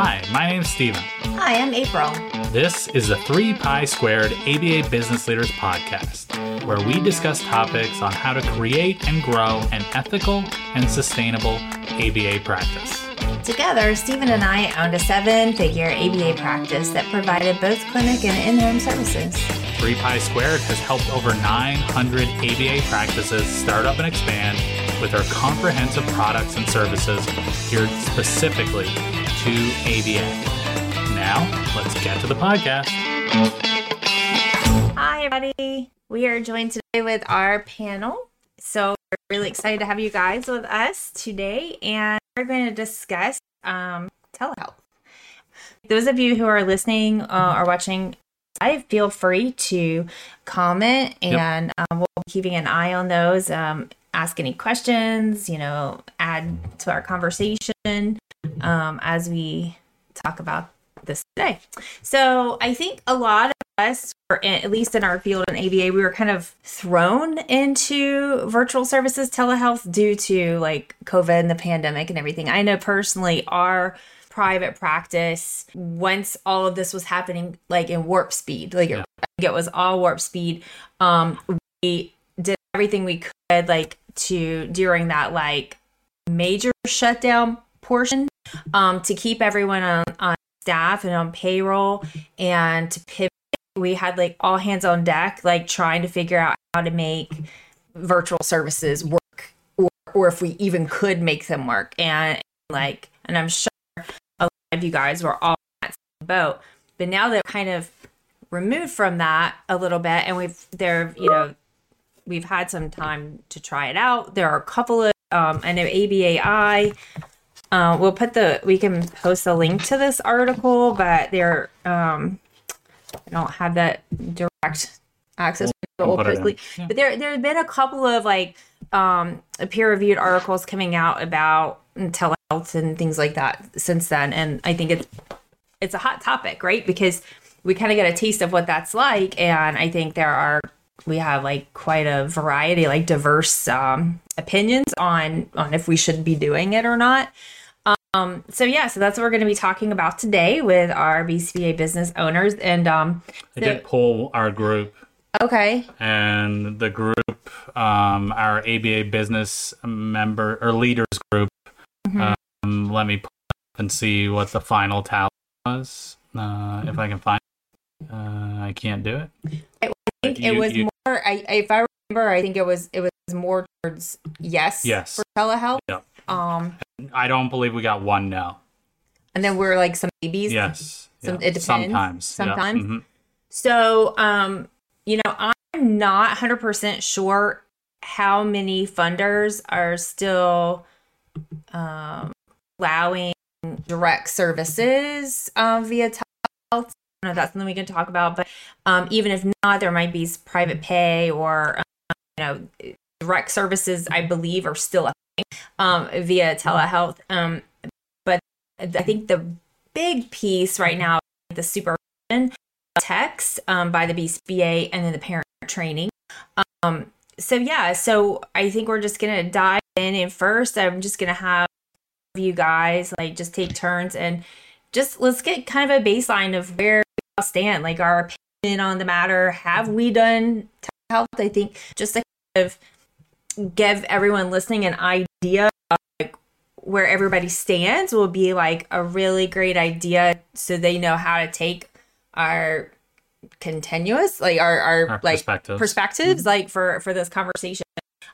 Hi, my name's Steven. Hi, I'm April. This is the 3 Pies Squared ABA Business Leaders Podcast, where we discuss topics on how to create and grow an ethical and sustainable ABA practice. Together, Stephen and I owned a seven figure ABA practice that provided both clinic and in home services. 3 Pies Squared has helped over 900 ABA practices start up and expand with our comprehensive products and services geared specifically to ABA. Now, let's get to the podcast. Hi, everybody. We are joined today with our panel. So, we're really excited to have you guys with us today, and we're going to discuss um, telehealth. Those of you who are listening uh, or watching I feel free to comment and yep. um, we'll be keeping an eye on those. Um, ask any questions, you know, add to our conversation um, as we talk about this today. So I think a lot of us, or at least in our field in ABA, we were kind of thrown into virtual services telehealth due to like COVID and the pandemic and everything. I know personally our private practice once all of this was happening like in warp speed like yeah. it was all warp speed um we did everything we could like to during that like major shutdown portion um to keep everyone on, on staff and on payroll and to pivot we had like all hands on deck like trying to figure out how to make virtual services work or, or if we even could make them work and like and i'm sure a lot of you guys were all in that same boat. But now they're kind of removed from that a little bit, and we've they're you know we've had some time to try it out. There are a couple of um, I know ABAI. Uh, we'll put the we can post a link to this article, but there um, I don't have that direct access. We'll, we'll yeah. But there there have been a couple of like um, peer reviewed articles coming out about tele and things like that since then and i think it's it's a hot topic right because we kind of get a taste of what that's like and i think there are we have like quite a variety like diverse um, opinions on on if we should be doing it or not um so yeah so that's what we're going to be talking about today with our bcba business owners and um i did pull our group okay and the group um our aba business member or leaders group mm-hmm. um, let me pull up and see what the final tally was. Uh, if I can find it. Uh, I can't do it. I think you, it was you, more. I, if I remember, I think it was it was more towards yes. Yes. For telehealth. Yeah. Um. I don't believe we got one no. And then we're like some babies. Yes. Some, yeah. It depends. Sometimes. Sometimes. Yeah. Mm-hmm. So, um, you know, I'm not 100% sure how many funders are still um, allowing direct services uh, via telehealth. I don't know if that's something we can talk about, but um, even if not, there might be private pay or um, you know direct services. I believe are still a thing um, via telehealth. Um, but I think the big piece right now the supervision techs um, by the BCBA and then the parent training. Um, so yeah, so I think we're just gonna dive in. And first, I'm just gonna have you guys like just take turns and just let's get kind of a baseline of where we stand, like our opinion on the matter. Have we done health? I think just to kind of give everyone listening an idea of like where everybody stands will be like a really great idea so they know how to take our continuous like our, our, our like perspectives, perspectives mm-hmm. like for for this conversation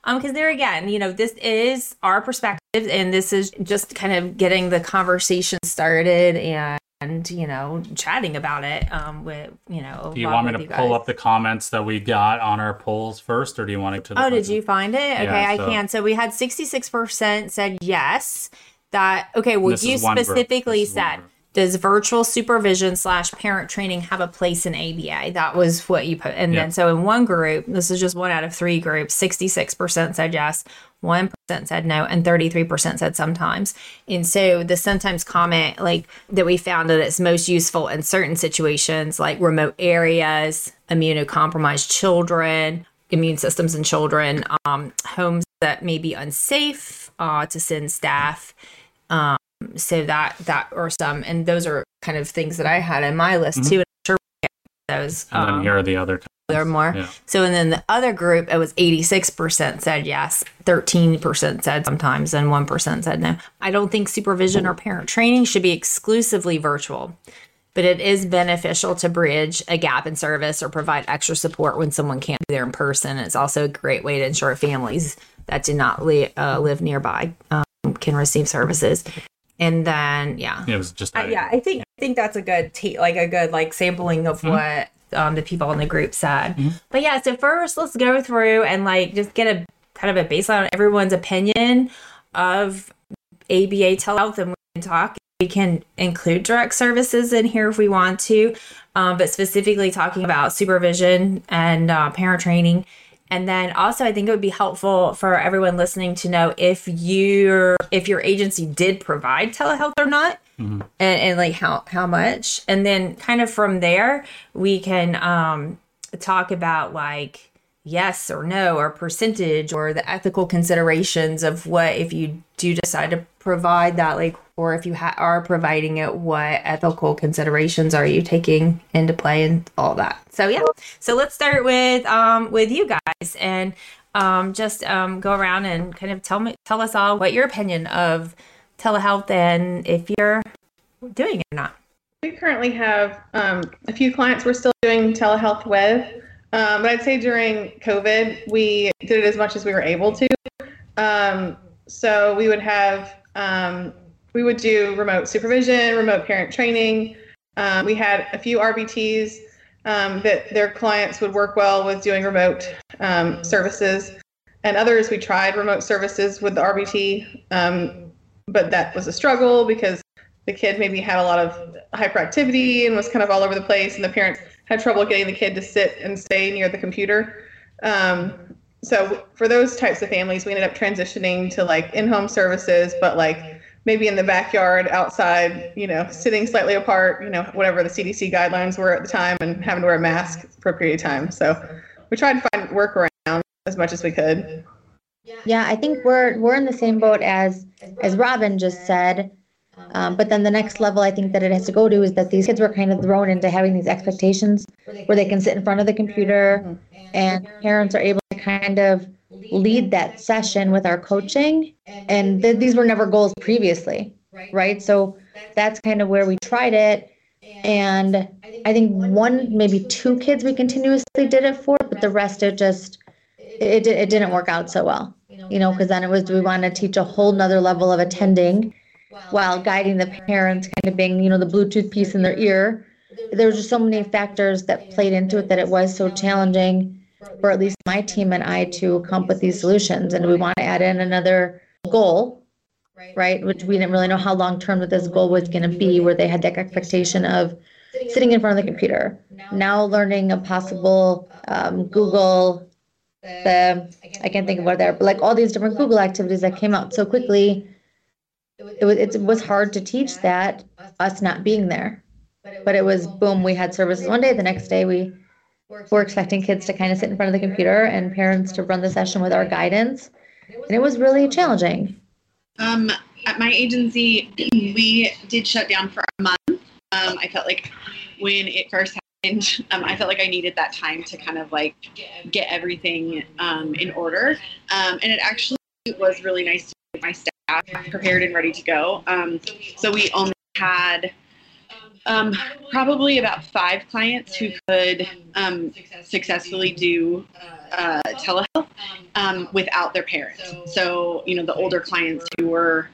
um because there again you know this is our perspective and this is just kind of getting the conversation started and and you know chatting about it um with you know do you want me to pull up the comments that we got on our polls first or do you want it to oh did you find it? Okay yeah, i can. So we had 66% said yes. That okay well you specifically said does virtual supervision slash parent training have a place in ABA? That was what you put. And then, so in one group, this is just one out of three groups, 66% said yes, 1% said no, and 33% said sometimes. And so the sometimes comment, like that we found that it's most useful in certain situations, like remote areas, immunocompromised children, immune systems in children, um, homes that may be unsafe uh, to send staff. Um, so that that or some, and those are kind of things that I had in my list mm-hmm. too. And I'm sure those. And then um, here are the other. There are more. Yeah. So, and then the other group, it was 86% said yes, 13% said sometimes, and 1% said no. I don't think supervision or parent training should be exclusively virtual but it is beneficial to bridge a gap in service or provide extra support when someone can't be there in person. It's also a great way to ensure families that do not li- uh, live nearby um, can receive services. And then, yeah, it was just uh, yeah. I think I think that's a good t- like a good like sampling of mm-hmm. what um, the people in the group said. Mm-hmm. But yeah, so first let's go through and like just get a kind of a baseline on everyone's opinion of ABA telehealth, and we can talk we can include direct services in here if we want to, um, but specifically talking about supervision and uh, parent training. And then also, I think it would be helpful for everyone listening to know if your if your agency did provide telehealth or not, mm-hmm. and, and like how how much. And then kind of from there, we can um, talk about like yes or no or percentage or the ethical considerations of what if you do decide to provide that like or if you ha- are providing it what ethical considerations are you taking into play and all that so yeah so let's start with um with you guys and um just um go around and kind of tell me tell us all what your opinion of telehealth and if you're doing it or not we currently have um, a few clients we're still doing telehealth with um, but I'd say during COVID, we did it as much as we were able to. Um, so we would have, um, we would do remote supervision, remote parent training. Um, we had a few RBTs um, that their clients would work well with doing remote services. And others, we tried remote services with the RBT, but that was a struggle because the kid maybe had a lot of hyperactivity and was kind of all over the place, and the parents had trouble getting the kid to sit and stay near the computer. Um, so for those types of families, we ended up transitioning to like in-home services, but like maybe in the backyard, outside, you know, sitting slightly apart, you know, whatever the CDC guidelines were at the time, and having to wear a mask for a period of time. So we tried to find workaround as much as we could. Yeah, I think we're we're in the same boat as as Robin just said. Um, but then the next level I think that it has to go to is that these kids were kind of thrown into having these expectations where they can sit in front of the computer and parents are able to kind of lead that session with our coaching. And th- these were never goals previously, right? So that's kind of where we tried it. And I think one, maybe two kids we continuously did it for, but the rest it just, it, it didn't work out so well, you know, because then it was, we want to teach a whole nother level of attending? while guiding the parents kind of being you know the bluetooth piece in their ear there were just so many factors that played into it that it was so challenging for at least my team and i to come up with these solutions and we want to add in another goal right which we didn't really know how long term that this goal was going to be where they had that expectation of sitting in front of the computer now learning a possible um, google the i can't think of what they're but like all these different google activities that came out so quickly it was it was hard to teach that us not being there. But it was boom we had services one day the next day we were expecting kids to kind of sit in front of the computer and parents to run the session with our guidance and it was really challenging. Um, at my agency we did shut down for a month. Um, i felt like when it first happened um, i felt like i needed that time to kind of like get everything um, in order um, and it actually was really nice to get my staff prepared and ready to go. Um, so we only had um, probably about five clients who could um, successfully do uh, telehealth without their parents. So, you know, the older clients who were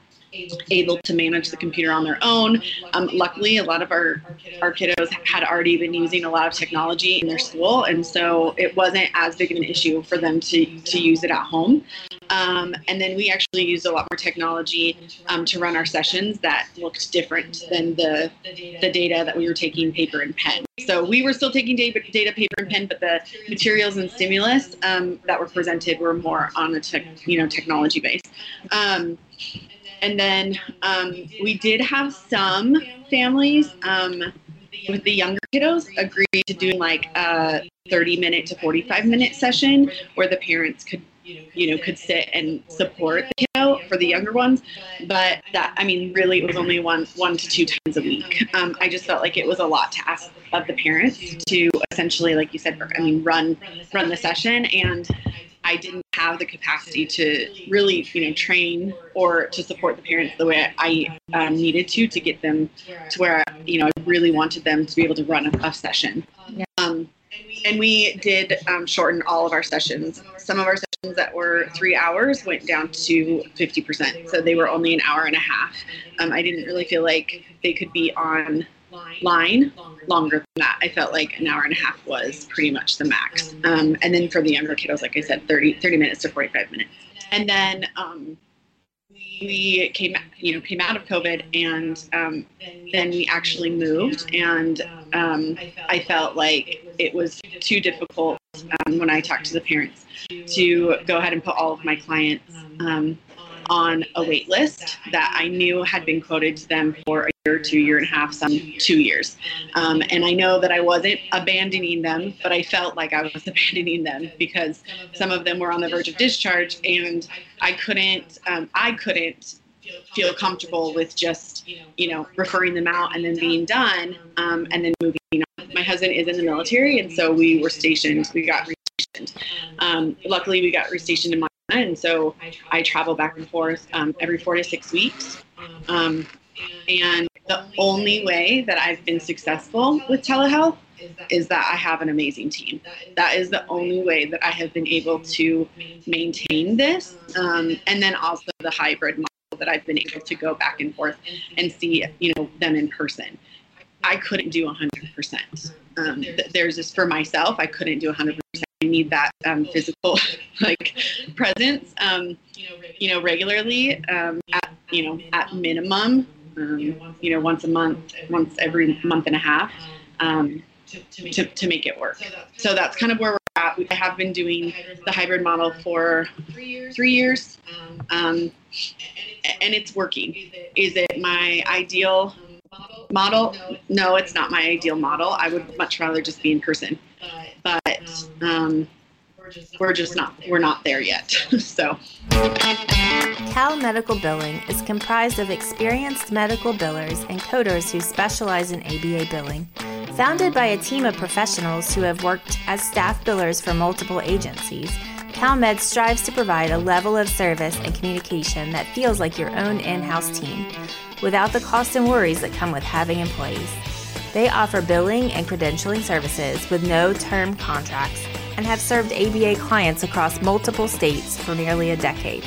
able to manage the computer on their own. Um, luckily, a lot of our, our kiddos had already been using a lot of technology in their school, and so it wasn't as big of an issue for them to, to use it at home. Um, and then we actually used a lot more technology um, to run our sessions that looked different than the, the data that we were taking paper and pen. So we were still taking data, data paper and pen, but the materials and stimulus um, that were presented were more on a tech, you know technology base. And then um, we did have some families um, with the younger kiddos agree to do like a 30 minute to 45 minute session where the parents could you know, could sit and support the kiddo for the younger ones. But that, I mean, really, it was only one one to two times a week. Um, I just felt like it was a lot to ask of the parents to essentially, like you said, I mean, run run the session and. I didn't have the capacity to really, you know, train or to support the parents the way I um, needed to to get them to where, you know, I really wanted them to be able to run a, a session. Yeah. Um, and we did um, shorten all of our sessions. Some of our sessions that were three hours went down to 50%. So they were only an hour and a half. Um, I didn't really feel like they could be on line longer than that. I felt like an hour and a half was pretty much the max. Um, and then for the younger kiddos, like I said, 30, 30 minutes to 45 minutes. And then um, we came, you know, came out of COVID, and um, then we actually moved, and um, I felt like it was too difficult um, when I talked to the parents to go ahead and put all of my clients um, on a wait list that I knew had been quoted to them for a year, two year and a half, some two years. Um, and I know that I wasn't abandoning them, but I felt like I was abandoning them because some of them were on the verge of discharge, and I couldn't, um, I couldn't feel comfortable with just, you know, referring them out and then being done, um, and then moving on. My husband is in the military, and so we were stationed. We got restationed. Um, luckily, we got restationed in and so I travel back and forth um, every four to six weeks. Um, and the only way that I've been successful with telehealth is that I have an amazing team. That is the only way that I have been able to maintain this. Um, and then also the hybrid model that I've been able to go back and forth and see, you know, them in person. I couldn't do 100%. Um, there's this for myself, I couldn't do 100%. I need that um, physical like presence, um, you know, regularly um, at you know at minimum, um, you know, once a month, once every month and a half, um, to to make it work. So that's kind of where we're at. We have been doing the hybrid model for three years, um, and it's working. Is it my ideal model? No, it's not my ideal model. I would much rather just be in person, but um, we're just not we're not there yet. so. Cal Medical Billing is comprised of experienced medical billers and coders who specialize in ABA billing. Founded by a team of professionals who have worked as staff billers for multiple agencies, CalMed strives to provide a level of service and communication that feels like your own in house team, without the cost and worries that come with having employees. They offer billing and credentialing services with no term contracts and have served ABA clients across multiple states for nearly a decade.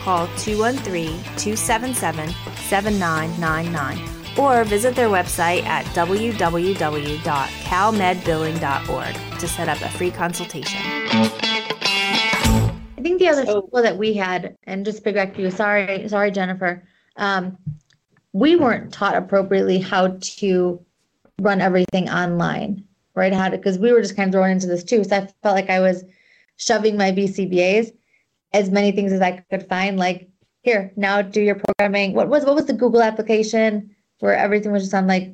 Call 213 277 7999 or visit their website at www.calmedbilling.org to set up a free consultation. I think the other people that we had, and just to piggyback to you, sorry, sorry, Jennifer, um, we weren't taught appropriately how to run everything online, right? How to, because we were just kind of thrown into this too. So I felt like I was shoving my BCBAs as many things as I could find. Like, here, now do your programming. What was what was the Google application where everything was just on like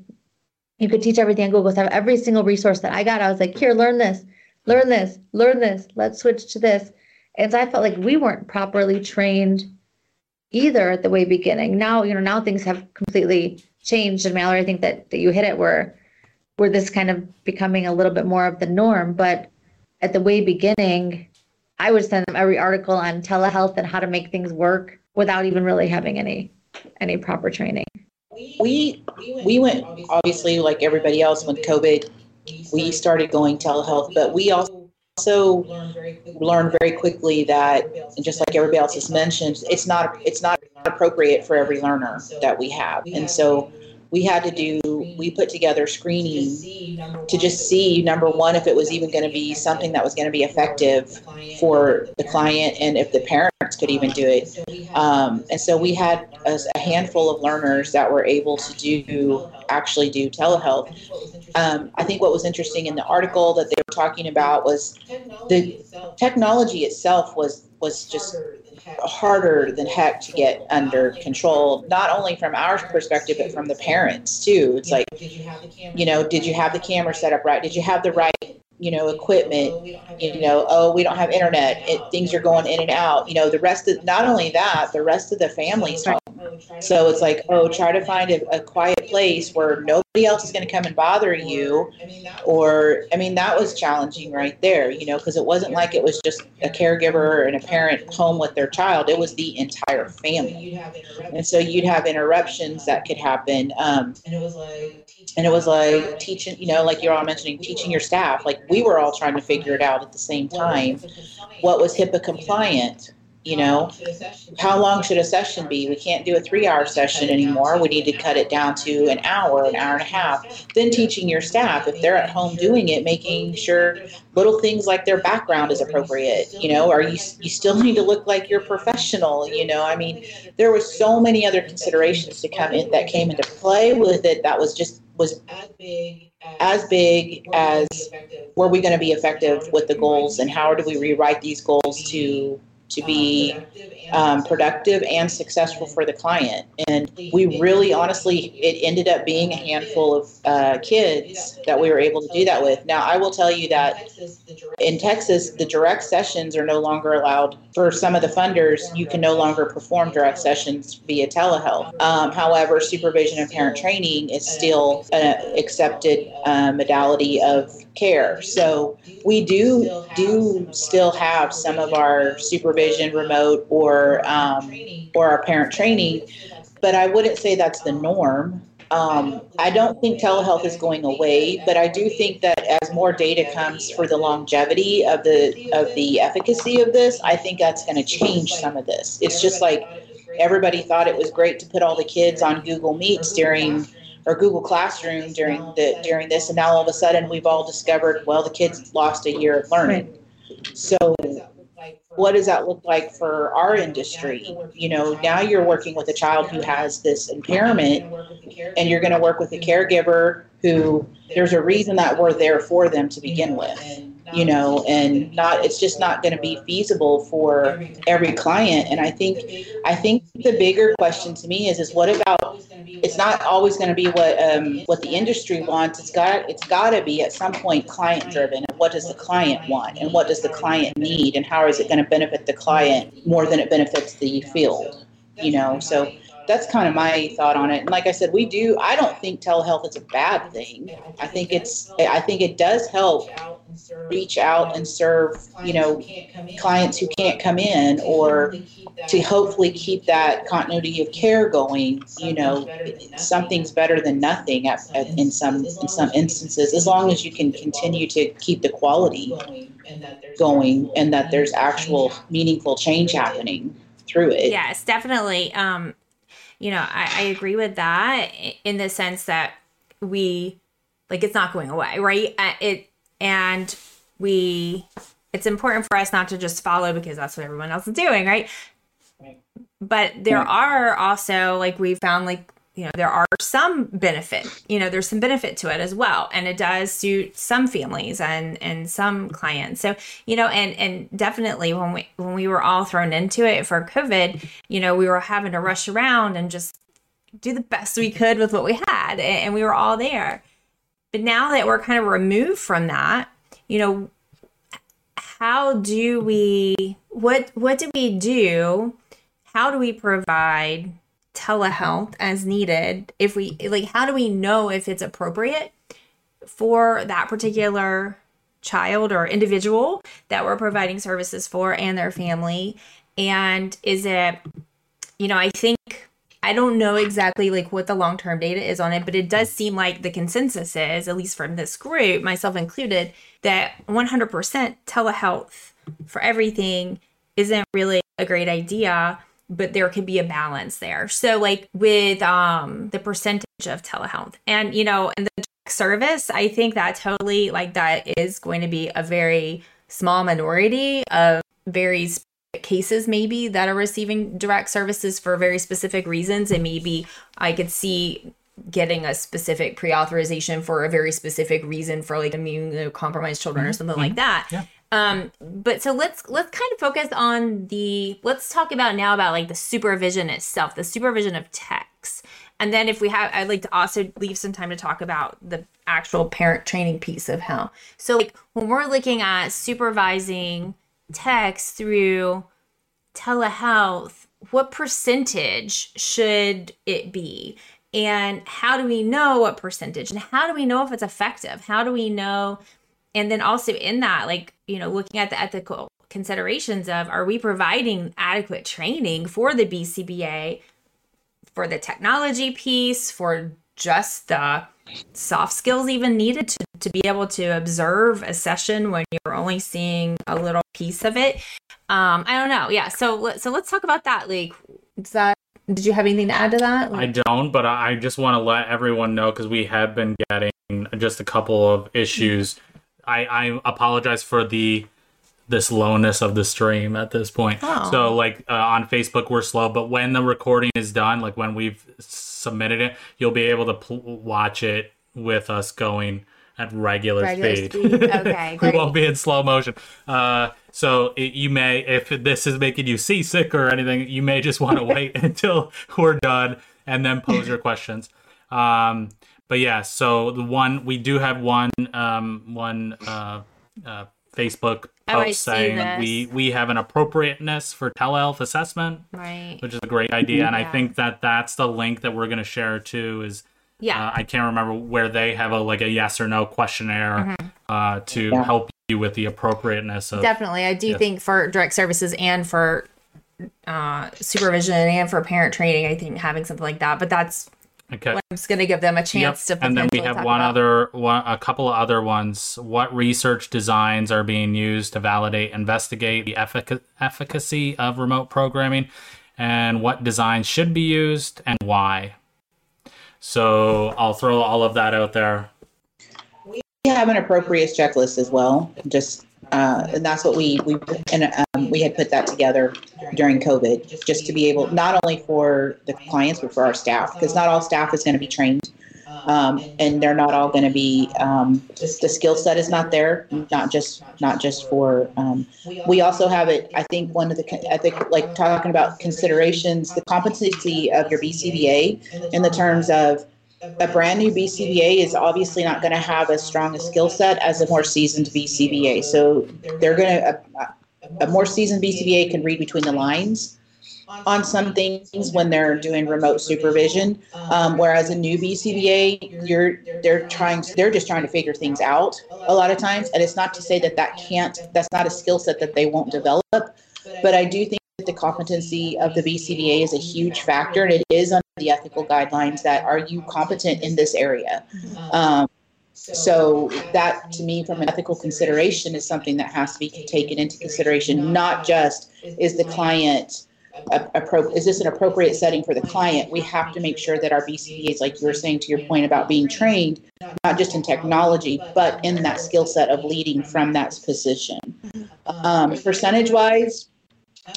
you could teach everything on Google. So every single resource that I got, I was like, here, learn this, learn this, learn this. Let's switch to this. And so I felt like we weren't properly trained either at the way beginning. Now, you know, now things have completely changed. And Mallory, I think that, that you hit it where where this kind of becoming a little bit more of the norm. But at the way beginning, I would send them every article on telehealth and how to make things work without even really having any any proper training. We we went obviously like everybody else when COVID, we started going telehealth, but we also learned very quickly that, and just like everybody else has mentioned, it's not it's not appropriate for every learner that we have, and so we had to do we put together screening to just see number one if it was even going to be something that was going to be effective for the client and if the parents could even do it. um, and so we had a, a, handful of learners that were able to do actually do telehealth. Um, i think what was interesting in the article that they were talking about was the technology itself was was just harder than heck to get under control, not only from our perspective, but from the parents too. It's like, you know, did you have the camera set up right? Did you have the right, you know, equipment, you know, oh, we don't have internet, it, things are going in and out, you know, the rest of, not only that, the rest of the family's home. So it's like, oh, try to find a, a quiet place where nobody else is going to come and bother you. Or, I mean, that was challenging right there, you know, because it wasn't like it was just a caregiver and a parent home with their child. It was the entire family. And so you'd have interruptions that could happen. Um, and it was like teaching, you know, like you're all mentioning, teaching your staff. Like we were all trying to figure it out at the same time. What was HIPAA compliant? You know, how long should a session be? We can't do a three hour session anymore. We need to cut it down to an hour, an hour and a half. Then teaching your staff, if they're at home doing it, making sure little things like their background is appropriate. You know, are you you still need to look like you're professional? You know, I mean, there was so many other considerations to come in that came into play with it that was just was as big as big as were we going to be effective with the goals and how do we rewrite these goals to to be um, productive and successful for the client. And we really, honestly, it ended up being a handful of uh, kids that we were able to do that with. Now, I will tell you that in Texas, the direct sessions are no longer allowed. For some of the funders, you can no longer perform direct sessions via telehealth. Um, however, supervision and parent training is still an accepted uh, modality of care. So we do do still have some of our supervision remote or um, or our parent training, but I wouldn't say that's the norm. Um, I don't think telehealth is going away, but I do think that as more data comes for the longevity of the of the efficacy of this, I think that's going to change some of this. It's just like everybody thought it was great to put all the kids on Google Meets during or Google Classroom during the during this, and now all of a sudden we've all discovered well the kids lost a year of learning. So what does that look like for our industry? You know, now you're working with a child who has this impairment, and you're going to work with a caregiver who there's a reason that we're there for them to begin with you know and not it's just not going to be feasible for every client and i think i think the bigger question to me is is what about it's not always going to be what um, what the industry wants it's got it's got to be at some point client driven and what does the client want and what does the client need and how is it going to benefit the client more than it benefits the field you know so that's kind of my thought on it. And like I said, we do. I don't think telehealth is a bad thing. I think it's. I think it does help reach out and serve, you know, clients who can't come in, or to hopefully keep that continuity of care going. You know, something's better than nothing at, at, in some in some instances, as long as you can continue to keep the quality going and that there's actual meaningful change happening through it. Yes, definitely. Um, you know, I, I agree with that in the sense that we like it's not going away, right? Uh, it and we it's important for us not to just follow because that's what everyone else is doing, right? But there are also like we found like you know there are some benefit you know there's some benefit to it as well. And it does suit some families and and some clients. So you know and and definitely when we when we were all thrown into it for covid you know we were having to rush around and just do the best we could with what we had and, we were all there. But now that we're kind of removed from that you know how do we what what do we do? How do we provide telehealth as needed if we like how do we know if it's appropriate for that particular child or individual that we're providing services for and their family? And is it you know i think i don't know exactly like what the long-term data is on it but it does seem like the consensus is at least from this group myself included that 100% telehealth for everything isn't really a great idea but there could be a balance there. So like with um the percentage of telehealth and you know and the direct service, I think that totally like that is going to be a very small minority of very cases maybe that are receiving direct services for very specific reasons and maybe I could see getting a specific pre-authorization for a very specific reason for like immunocompromised children mm-hmm. or something mm-hmm. like that. Yeah. Um, but so let's let's kind of focus on the let's talk about now about like the supervision itself, the supervision of techs. And then if we have, I'd like to also leave some time to talk about the actual parent training piece of how. So like when we're looking at supervising techs through telehealth, what percentage should it be? And how do we know what percentage? And how do we know if it's effective? How do we know? And then also in that, like, you know, looking at the ethical considerations of are we providing adequate training for the BCBA for the technology piece, for just the soft skills even needed to, to be able to observe a session when you're only seeing a little piece of it? Um i don't know. Yeah. So so let's talk about that like is that did you have anything to add to that? I don't, but I I just want to let everyone know because we have been getting just a couple of issues. I, I apologize for the the slowness of the stream at this point. Oh. So like uh, on Facebook we're slow, but when the recording is done, like when we've submitted it, you'll be able to pl- watch it with us going at regular, Regular speed. speed. Okay, we won't be in slow motion. Uh, so it, you may, if this is making you seasick or anything, you may just want to wait until we're done and then pose your questions. Um, but yeah, so the one we do have one um, one uh, uh, Facebook Oh, post see saying this. we we have an appropriateness for telehealth assessment, right which is a great idea, and I think that that's the link that we're going to share too. Is yeah uh, I can't remember where they have a like a yes or no questionnaire Mm-hmm. uh, to Yeah. help you with the appropriateness of definitely i do Yes. think for direct services and for uh supervision and for parent training i think having something like that but that's okay. i'm just going to give them a chance Yep. to and then we have one about- other one, a couple of other ones. What research designs are being used to validate, investigate the effic- efficacy of remote programming, and what designs should be used and why? So I'll throw all of that out there. We have an appropriate checklist as well. Just uh, and that's what we we and um, we had put that together during COVID, just to be able not only for the clients but for our staff, because not all staff is going to be trained, um, and they're not all going to be. Um, the skill set is not there, not just not just for. Um, we also have it. I think one of the I think like talking about considerations, the competency of your BCBA in the terms of a brand new BCBA is obviously not going to have as strong a skill set as a more seasoned BCBA. So they're going to, a, a more seasoned BCBA can read between the lines on some things when they're doing remote supervision. Um, whereas a new BCBA, you're, they're trying, they're just trying to figure things out a lot of times. And it's not to say that that can't, that's not a skill set that they won't develop. But I do think that the competency of the BCBA is a huge factor, and it is under the ethical guidelines that are you competent in this area. Um, so that, to me, from an ethical consideration, is something that has to be taken into consideration. Not just is the client a, appro- is this an appropriate setting for the client? We have to make sure that our BCBAs, like you were saying to your point about being trained, not just in technology, but in that skill set of leading from that position. Um, percentage wise,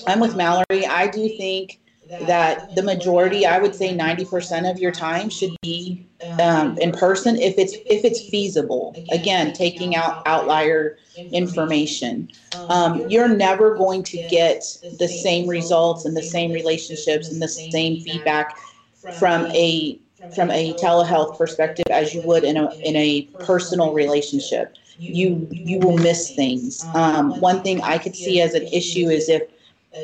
I'm with Mallory. I do think that the majority, I would say 90% of your time should be um, in person if it's if it's feasible. Again, taking out outlier information. Um, you're never going to get the same results and the same relationships and the same feedback from a from a telehealth perspective as you would in a in a personal relationship. You you will miss things. Um, one thing I could see as an issue is if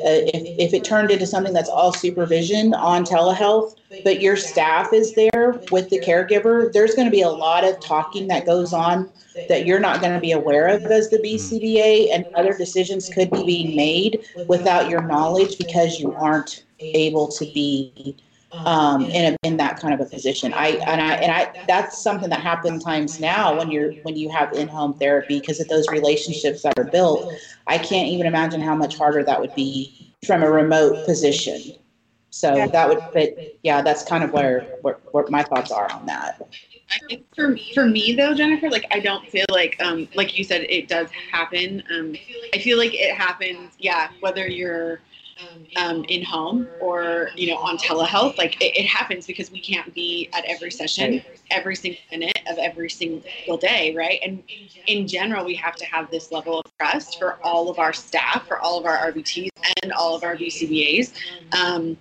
if, if it turned into something that's all supervision on telehealth, but your staff is there with the caregiver, there's going to be a lot of talking that goes on that you're not going to be aware of as the BCBA, and other decisions could be being made without your knowledge because you aren't able to be um, in a, in that kind of a position. I and I and I that's something that happens times now when you're when you have in-home therapy because of those relationships that are built. I can't even imagine how much harder that would be from a remote position. So Yeah. that would, but yeah, that's kind of where, where, where my thoughts are on that. I think for me, for me though, Jennifer, like I don't feel like um like you said it does happen. Um I feel like it happens, yeah, whether you're um in home or you know on telehealth, like it, it happens because we can't be at every session every single minute of every single day, right? And in general, we have to have this level of trust for all of our staff, for all of our RBTs, and all of our BCBAs. Um,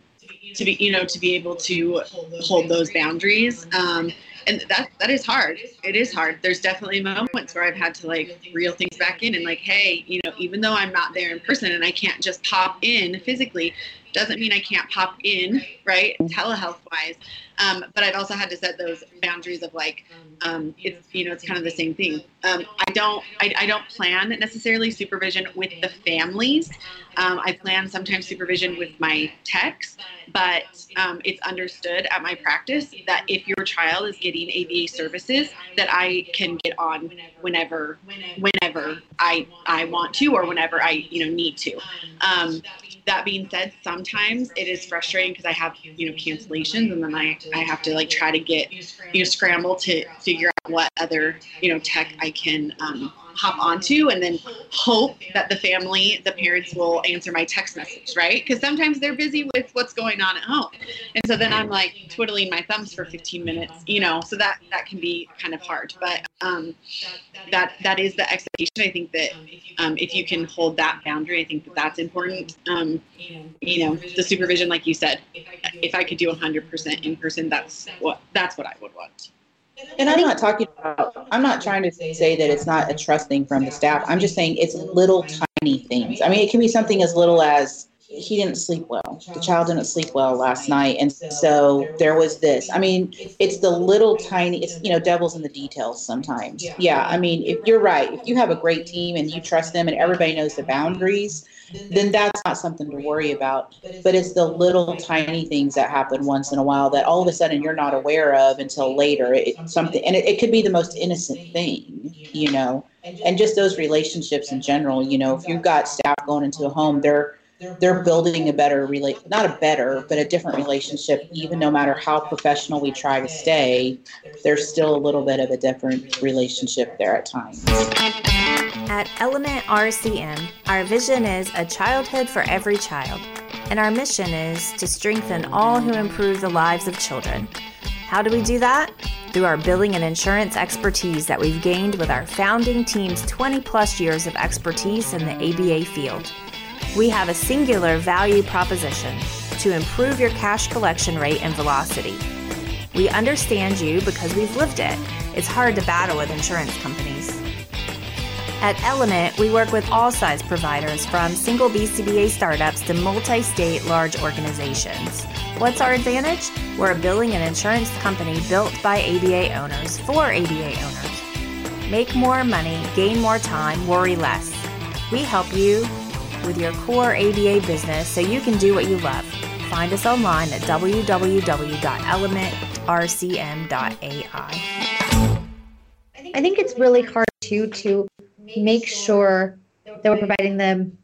to be you know to be able to hold those boundaries um, and that that is hard. It is hard. There's definitely moments where i've had to like reel things back in and like hey you know even though i'm not there in person and i can't just pop in physically doesn't mean i can't pop in right telehealth wise um, but i've also had to set those boundaries of like um, it's you know it's kind of the same thing. Um, i don't I, I don't plan necessarily supervision with the families. Um, I plan sometimes supervision with my techs, but um, it's understood at my practice that if your child is getting ABA services, that I can get on whenever, whenever I I want to or whenever I you know need to. That being said, sometimes it is frustrating because I have you know cancellations, and then I I have to like try to get you know scramble to figure out what other you know tech I can um, hop onto and then hope that the family, the parents will answer my text message, right? Because sometimes they're busy with what's going on at home. And so then I'm like twiddling my thumbs for 15 minutes, you know, so that that can be kind of hard. But um, that that is the expectation. I think that um, if you can hold that boundary, I think that that's important. Um, you know, the supervision, like you said, if I could do 100% in person, that's what that's what I would want. And I'm not talking about, I'm not trying to say that it's not a trust thing from the staff. I'm just saying it's little tiny things. I mean, it can be something as little as he didn't sleep well. The child didn't sleep well last night. And so there was this. I mean, it's the little tiny, it's, you know, devil's in the details sometimes. Yeah. I mean, if you're right, if you have a great team and you trust them and everybody knows the boundaries, then that's not something to worry about. But it's the little tiny things that happen once in a while that all of a sudden you're not aware of until later. It's something, and it, it could be the most innocent thing, you know, and just those relationships in general. You know, if you've got staff going into a home, they're they're building a better relate not a better but a different relationship even no matter how professional we try to stay there's still a little bit of a different relationship there at times. At element rcm our vision is a childhood for every child and our mission is to strengthen all who improve the lives of children. How do we do that? Through our billing and insurance expertise that we've gained with our founding team's 20 plus years of expertise in the aba field we have a singular value proposition to improve your cash collection rate and velocity. We understand you because we've lived it. It's hard to battle with insurance companies. At Element, we work with all size providers from single BCBA startups to multi state large organizations. What's our advantage? We're a billing and insurance company built by ABA owners for ABA owners. Make more money, gain more time, worry less. We help you with your core ABA business so you can do what you love. Find us online at www.elementrcm.ai. I think it's really hard too to make sure that we're providing them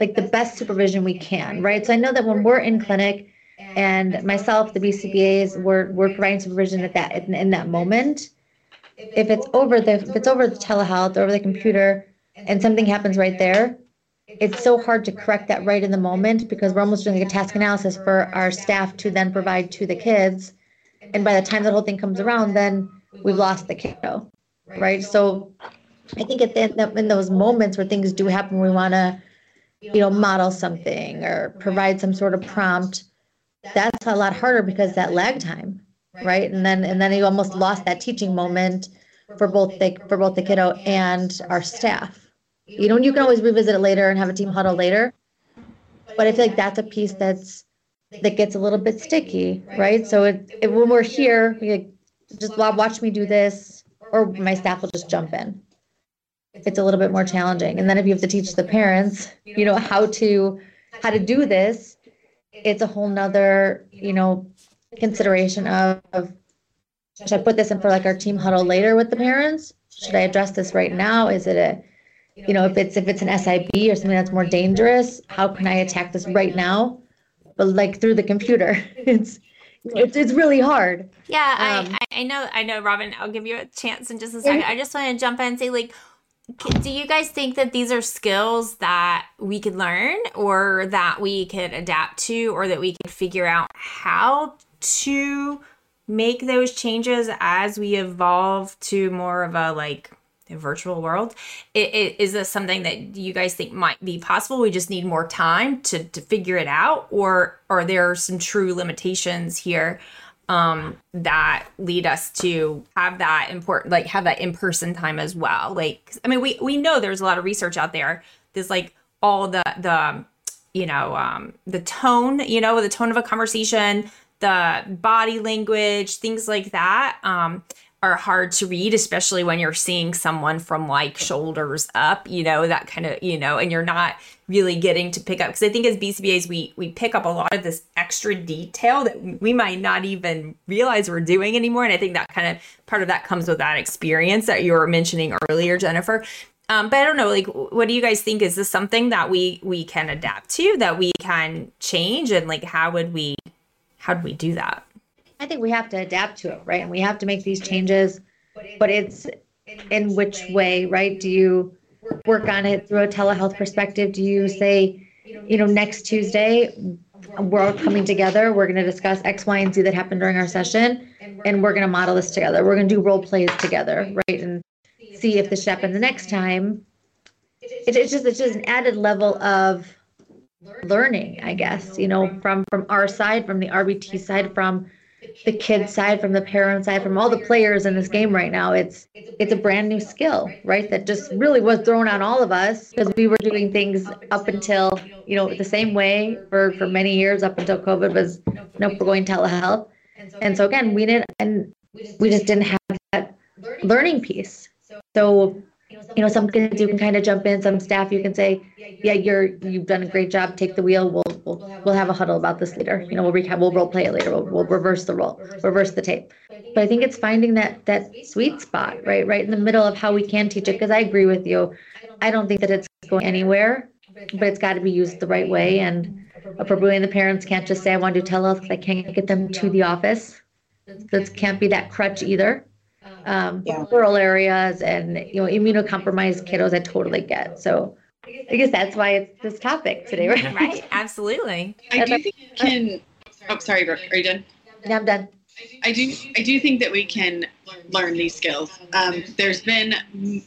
like the best supervision we can, right? So I know that when we're in clinic and myself, the BCBAs, we're we're providing supervision at that in, in that moment. If it's over the if it's over the telehealth, over the computer, and something happens right there, it's so hard to correct that right in the moment because we're almost doing a task analysis for our staff to then provide to the kids. And by the time that whole thing comes around, then we've lost the kiddo, right? So I think at the, end, in those moments where things do happen, we want to, you know, model something or provide some sort of prompt. That's a lot harder because that lag time, right? And then and then you almost lost that teaching moment for both the for both the kiddo and our staff you know, you can always revisit it later and have a team huddle later. But I feel like that's a piece that's that gets a little bit sticky, right? So it, it when we're here, we like, just watch me do this, or my staff will just jump in. It's a little bit more challenging. And then if you have to teach the parents, you know, how to how to do this, it's a whole nother, you know, consideration of, of should I put this in for like our team huddle later with the parents? Should I address this right now? Is it a you know if it's if it's an sib or something that's more dangerous how can i attack this right now? But like through the computer. It's it's, it's really hard. Yeah um, I, I know i know robin i'll give you a chance in just a second. I just want to jump in and say like do you guys think that these are skills that we could learn or that we could adapt to or that we could figure out how to make those changes as we evolve to more of a like virtual world. It, it, is this something that you guys think might be possible? We just need more time to to figure it out, or are there some true limitations here um, that lead us to have that important, like have that in person time as well? Like, I mean, we we know there's a lot of research out there. There's like all the the you know um, the tone, you know, the tone of a conversation, the body language, things like that. Um, are hard to read, especially when you're seeing someone from like shoulders up, you know, that kind of, you know, and you're not really getting to pick up. Because I think as BCBAs, we we pick up a lot of this extra detail that we might not even realize we're doing anymore. And I think that kind of part of that comes with that experience that you were mentioning earlier, Jennifer. Um, but I don't know, like, what do you guys think? Is this something that we we can adapt to, that we can change, and like, how would we, how do we do that? I think we have to adapt to it, right? And we have to make these changes, but it's in which way, right? Do you work on it through a telehealth perspective? Do you say, you know, next Tuesday, we're all coming together, we're going to discuss X, Y, and Z that happened during our session, and we're going to model this together. We're going to do role plays together, right? And see if this happens the next time. it's just it's just an added level of learning, I guess, you know, from from our side, from the RBT side, from the kids side, from the parent side, from all the players in this game right now. It's it's a brand new skill, right? That just really was thrown on all of us because we were doing things up until you know the same way for for many years up until COVID was nope, we're going telehealth. And so again, we didn't and we just didn't have that learning piece. So you know, some kids you can kind of jump in, some staff you can say, yeah, you're you've done a great job. Take the wheel. We'll we'll, we'll have a huddle about this later. You know, we'll recap. We'll role play it later. We'll, we'll reverse the role, reverse the tape. But I think it's finding that that sweet spot, right, right in the middle of how we can teach it. Because I agree with you. I don't think that it's going anywhere, but it's got to be used the right way. And appropriately, the parents can't just say, I want to do telehealth because I can't get them to the office. That can't be that crutch either um, yeah. rural areas and you know immunocompromised kiddos. I totally get. So I guess that's why it's this topic today, right? Right. Absolutely. I do think we can. Oh, sorry, Brooke. Are you done? Yeah, I'm done. I do. I do think that we can learn these skills. Um, there's been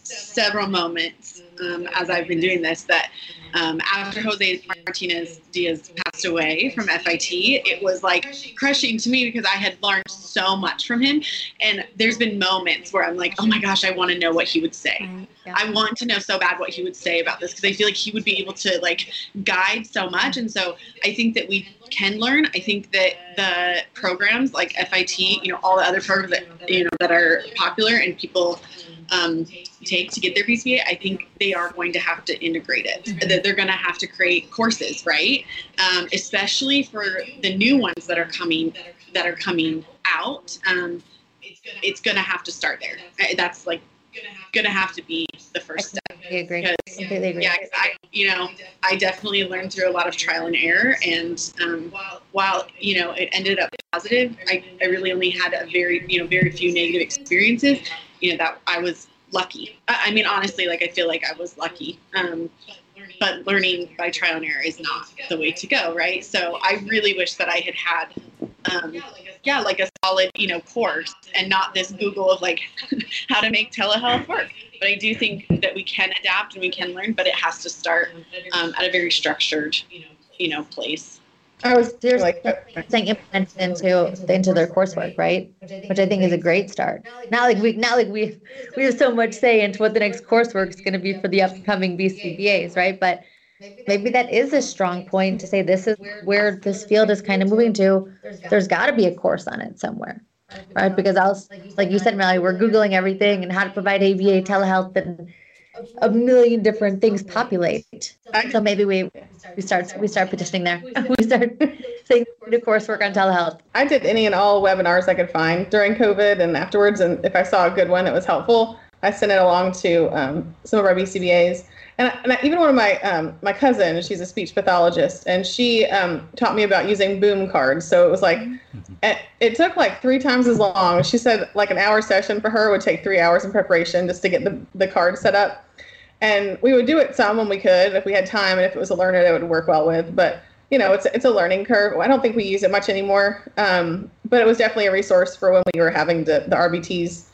several moments um, as I've been doing this that um, after Jose Martinez Diaz passed away from FIT, it was like crushing to me because I had learned so much from him. And there's been moments where I'm like, oh my gosh, I want to know what he would say. I want to know so bad what he would say about this because I feel like he would be able to like guide so much. And so I think that we can learn. I think that the programs like FIT, you know, all the other programs that you know that are popular and people um, take to get their BCBA, I think they are going to have to integrate it. Mm-hmm. That they're going to have to create courses, right? Um, especially for the new ones that are coming that are coming out. Um, it's going to have to start there. That's like going to have to be the first step. I agree. Because, completely agree. Yeah, I, you know, I definitely learned through a lot of trial and error, and um, while while you know it ended up positive, I, I really only had a very you know very few negative experiences, you know that I was lucky. I, mean, honestly, like I feel like I was lucky. Um, but learning by trial and error is not the way to go, right? So I really wish that I had had, um, yeah, like a solid, you know, course and not this Google of like how to make telehealth work. But I do think that we can adapt and we can learn, but it has to start um, at a very structured, you know, you know, place. I was there's like saying uh, implemented into into their coursework, right? Which I think is a great start. Not like we not like we we have so much say into what the next coursework is going to be for the upcoming BCBAs, right? But maybe that is a strong point to say this is where this field is kind of moving to. There's got to be a course on it somewhere, right? Because I was like you said, Melly, we're googling everything and how to provide ABA telehealth and a million different things populate. So maybe we we start we start petitioning there. we start saying do coursework on telehealth. I did any and all webinars I could find during COVID and afterwards, and if I saw a good one that was helpful, I sent it along to um, some of our BCBAs. And, and I, even one of my um, my cousin, she's a speech pathologist, and she um, taught me about using boom cards. So it was like, mm-hmm. it, it, took like three times as long. She said like an hour session for her would take three hours in preparation just to get the the card set up. And we would do it some when we could, if we had time, and if it was a learner that would work well with. But you know, it's it's a learning curve. I don't think we use it much anymore, um, but it was definitely a resource for when we were having the, the RBTs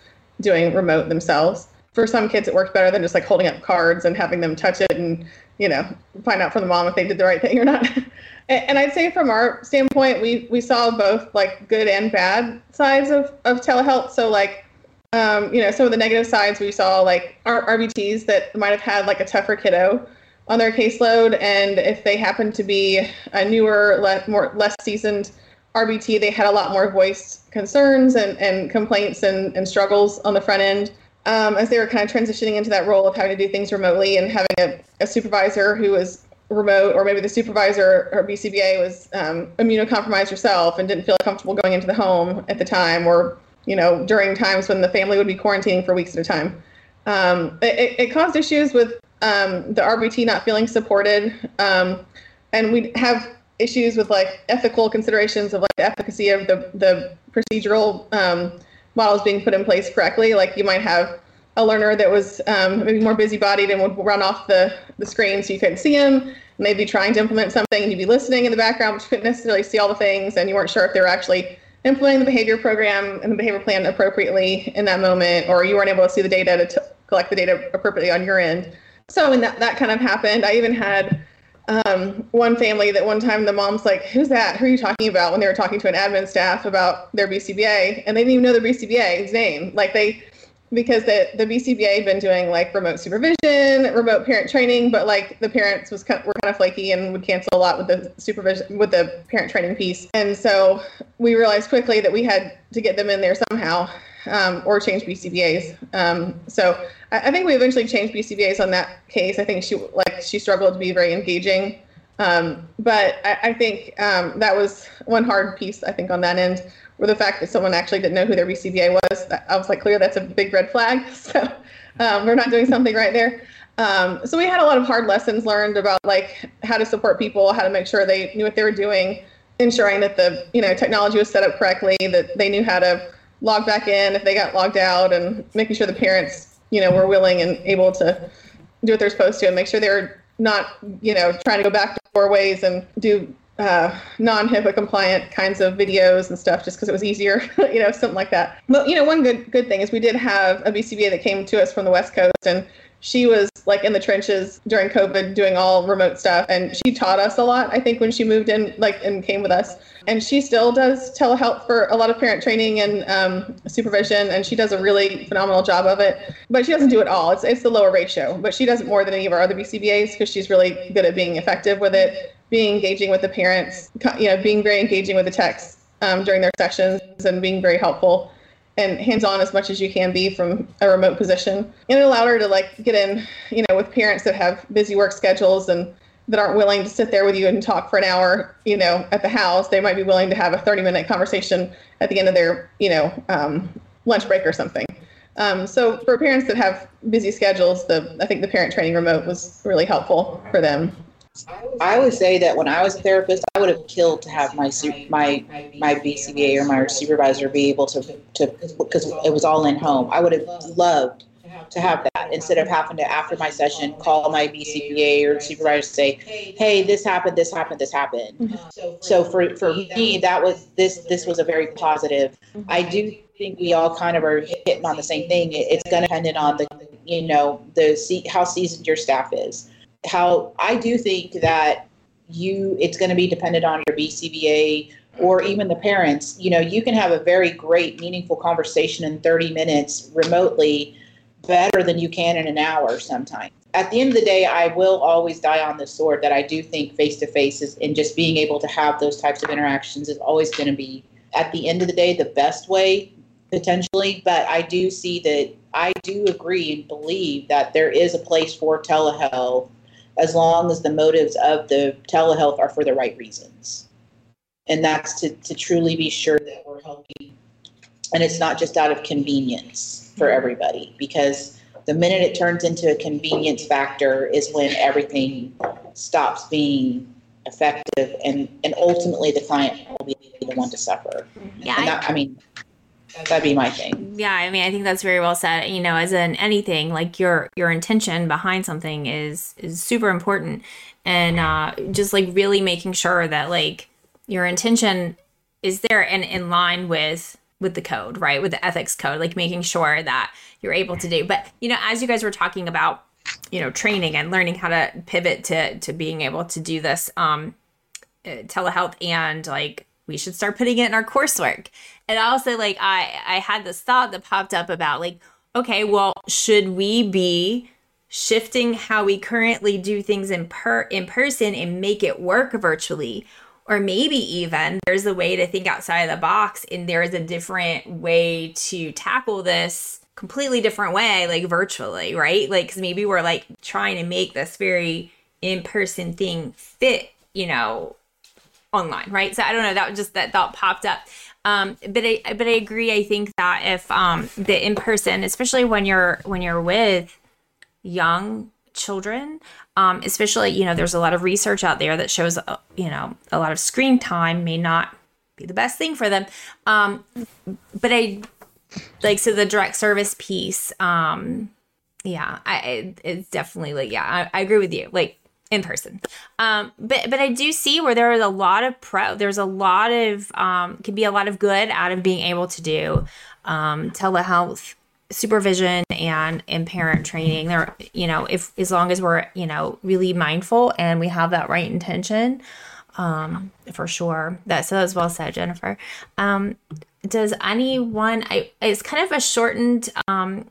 doing remote themselves. for some kids it worked better than just like holding up cards and having them touch it and you know find out from the mom if they did the right thing or not and i'd say from our standpoint we we saw both like good and bad sides of of telehealth so like um, you know some of the negative sides we saw like our rbts that might have had like a tougher kiddo on their caseload and if they happened to be a newer less more less seasoned RBT, they had a lot more voiced concerns and, and complaints and, and struggles on the front end um, as they were kind of transitioning into that role of having to do things remotely and having a, a supervisor who was remote, or maybe the supervisor or BCBA was um, immunocompromised herself and didn't feel comfortable going into the home at the time, or you know during times when the family would be quarantining for weeks at a time. Um, it, it, caused issues with um, the RBT not feeling supported, um, and we have issues with like ethical considerations of like the efficacy of the the procedural um, models being put in place correctly. Like you might have a learner that was um, maybe more busy-bodied and would run off the, the screen so you couldn't see them. Maybe trying to implement something and you'd be listening in the background, but you couldn't necessarily see all the things and you weren't sure if they were actually implementing the behavior program and the behavior plan appropriately in that moment, or you weren't able to see the data to t- collect the data appropriately on your end. So when that, that kind of happened, I even had um, one family that one time the mom's like, "Who's that? Who are you talking about?" When they were talking to an admin staff about their BCBA, and they didn't even know the BCBA's name. Like they, because the the BCBA had been doing like remote supervision, remote parent training, but like the parents was kind were kind of flaky and would cancel a lot with the supervision with the parent training piece. And so we realized quickly that we had to get them in there somehow um, or change BCBA's. Um, so I, I, think we eventually changed BCBA's on that case. I think she like she struggled to be very engaging, um, but I, I think um, that was one hard piece. I think on that end, where the fact that someone actually didn't know who their BCBA was. I was like, clear, that's a big red flag. So um, we're not doing something right there. Um, so we had a lot of hard lessons learned about like how to support people, how to make sure they knew what they were doing, ensuring that the you know technology was set up correctly, that they knew how to log back in if they got logged out and making sure the parents, you know, were willing and able to do what they're supposed to and make sure they're not, you know, trying to go back doorways and do uh, non-HIPAA compliant kinds of videos and stuff just because it was easier, you know, something like that. But, you know, one good good thing is we did have a BCBA that came to us from the West Coast and she was like in the trenches during COVID doing all remote stuff and she taught us a lot, I think, when she moved in like and came with us. And she still does telehealth for a lot of parent training and um, supervision, and she does a really phenomenal job of it. But she doesn't do it all. It's, it's the lower ratio, but she does it more than any of our other BCBAs because she's really good at being effective with it, being engaging with the parents, you know, being very engaging with the techs um, during their sessions and being very helpful and hands-on as much as you can be from a remote position. And it allowed her to like get in, you know, with parents that have busy work schedules and that aren't willing to sit there with you and talk for an hour, you know, at the house. They might be willing to have a 30-minute conversation at the end of their, you know, um, lunch break or something. Um, so for parents that have busy schedules, the I think the parent training remote was really helpful for them. I would say that when I was a therapist, I would have killed to have my my my BCBA or my supervisor be able to to because it was all in home. I would have loved to have that instead of having to after my session call my BCBA or supervisor say, "Hey, this happened, this happened, this happened." Mm-hmm. So for for me, that was this this was a very positive. I do think we all kind of are hitting on the same thing. It's going to depend on the you know the how seasoned your staff is how I do think that you it's going to be dependent on your BCBA or mm-hmm. even the parents. You know, you can have a very great, meaningful conversation in 30 minutes remotely better than you can in an hour sometimes. At the end of the day, I will always die on the sword that I do think face to face is and just being able to have those types of interactions is always going to be at the end of the day the best way potentially. But I do see that I do agree and believe that there is a place for telehealth as long as the motives of the telehealth are for the right reasons. And that's to, to truly be sure that we're helping. And it's not just out of convenience for everybody, because the minute it turns into a convenience factor is when everything stops being effective and, and ultimately the client will be the one to suffer. Yeah. That, I mean, that'd be my thing yeah i mean i think that's very well said you know as in anything like your your intention behind something is is super important and uh just like really making sure that like your intention is there and in line with with the code, right? With the ethics code, like making sure that you're able to do. But you know, as you guys were talking about, you know, training and learning how to pivot to to being able to do this um uh, telehealth and like we should start putting it in our coursework. And also like I I had this thought that popped up about like okay, well, should we be shifting how we currently do things in per in person and make it work virtually? Or maybe even there's a way to think outside of the box and there's a different way to tackle this completely different way, like virtually, right? Like, cause maybe we're like trying to make this very in person thing fit, you know, online, right? So I don't know. That was just that thought popped up. Um, but I but I agree. I think that if um, the in person, especially when you're when you're with young children, um, especially you know, there's a lot of research out there that shows uh, you know a lot of screen time may not be the best thing for them. Um, but I like so the direct service piece. Um, yeah, I it's definitely like yeah, I, I agree with you. Like in person. Um, but but I do see where there is a lot of pro. There's a lot of um, can be a lot of good out of being able to do um, telehealth supervision and and parent training. There, you know, if as long as we're you know really mindful and we have that right intention, um, for sure. That so that was well said, Jennifer. Um, does anyone? I it's kind of a shortened um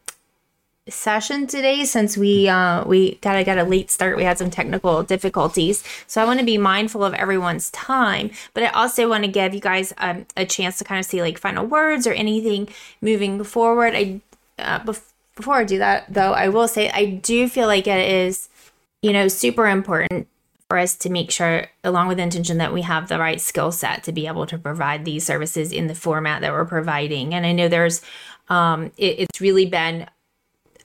session today since we uh we got get a late start. We had some technical difficulties. So i want to be mindful of everyone's time but i also want to give you guys um, a chance to kind of see like final words or anything moving forward. I uh, bef- before i do that though i will say i do feel like it is you know super important for us to make sure along with intention that we have the right skill set to be able to provide these services in the format that we're providing. And i know there's um, it, it's really been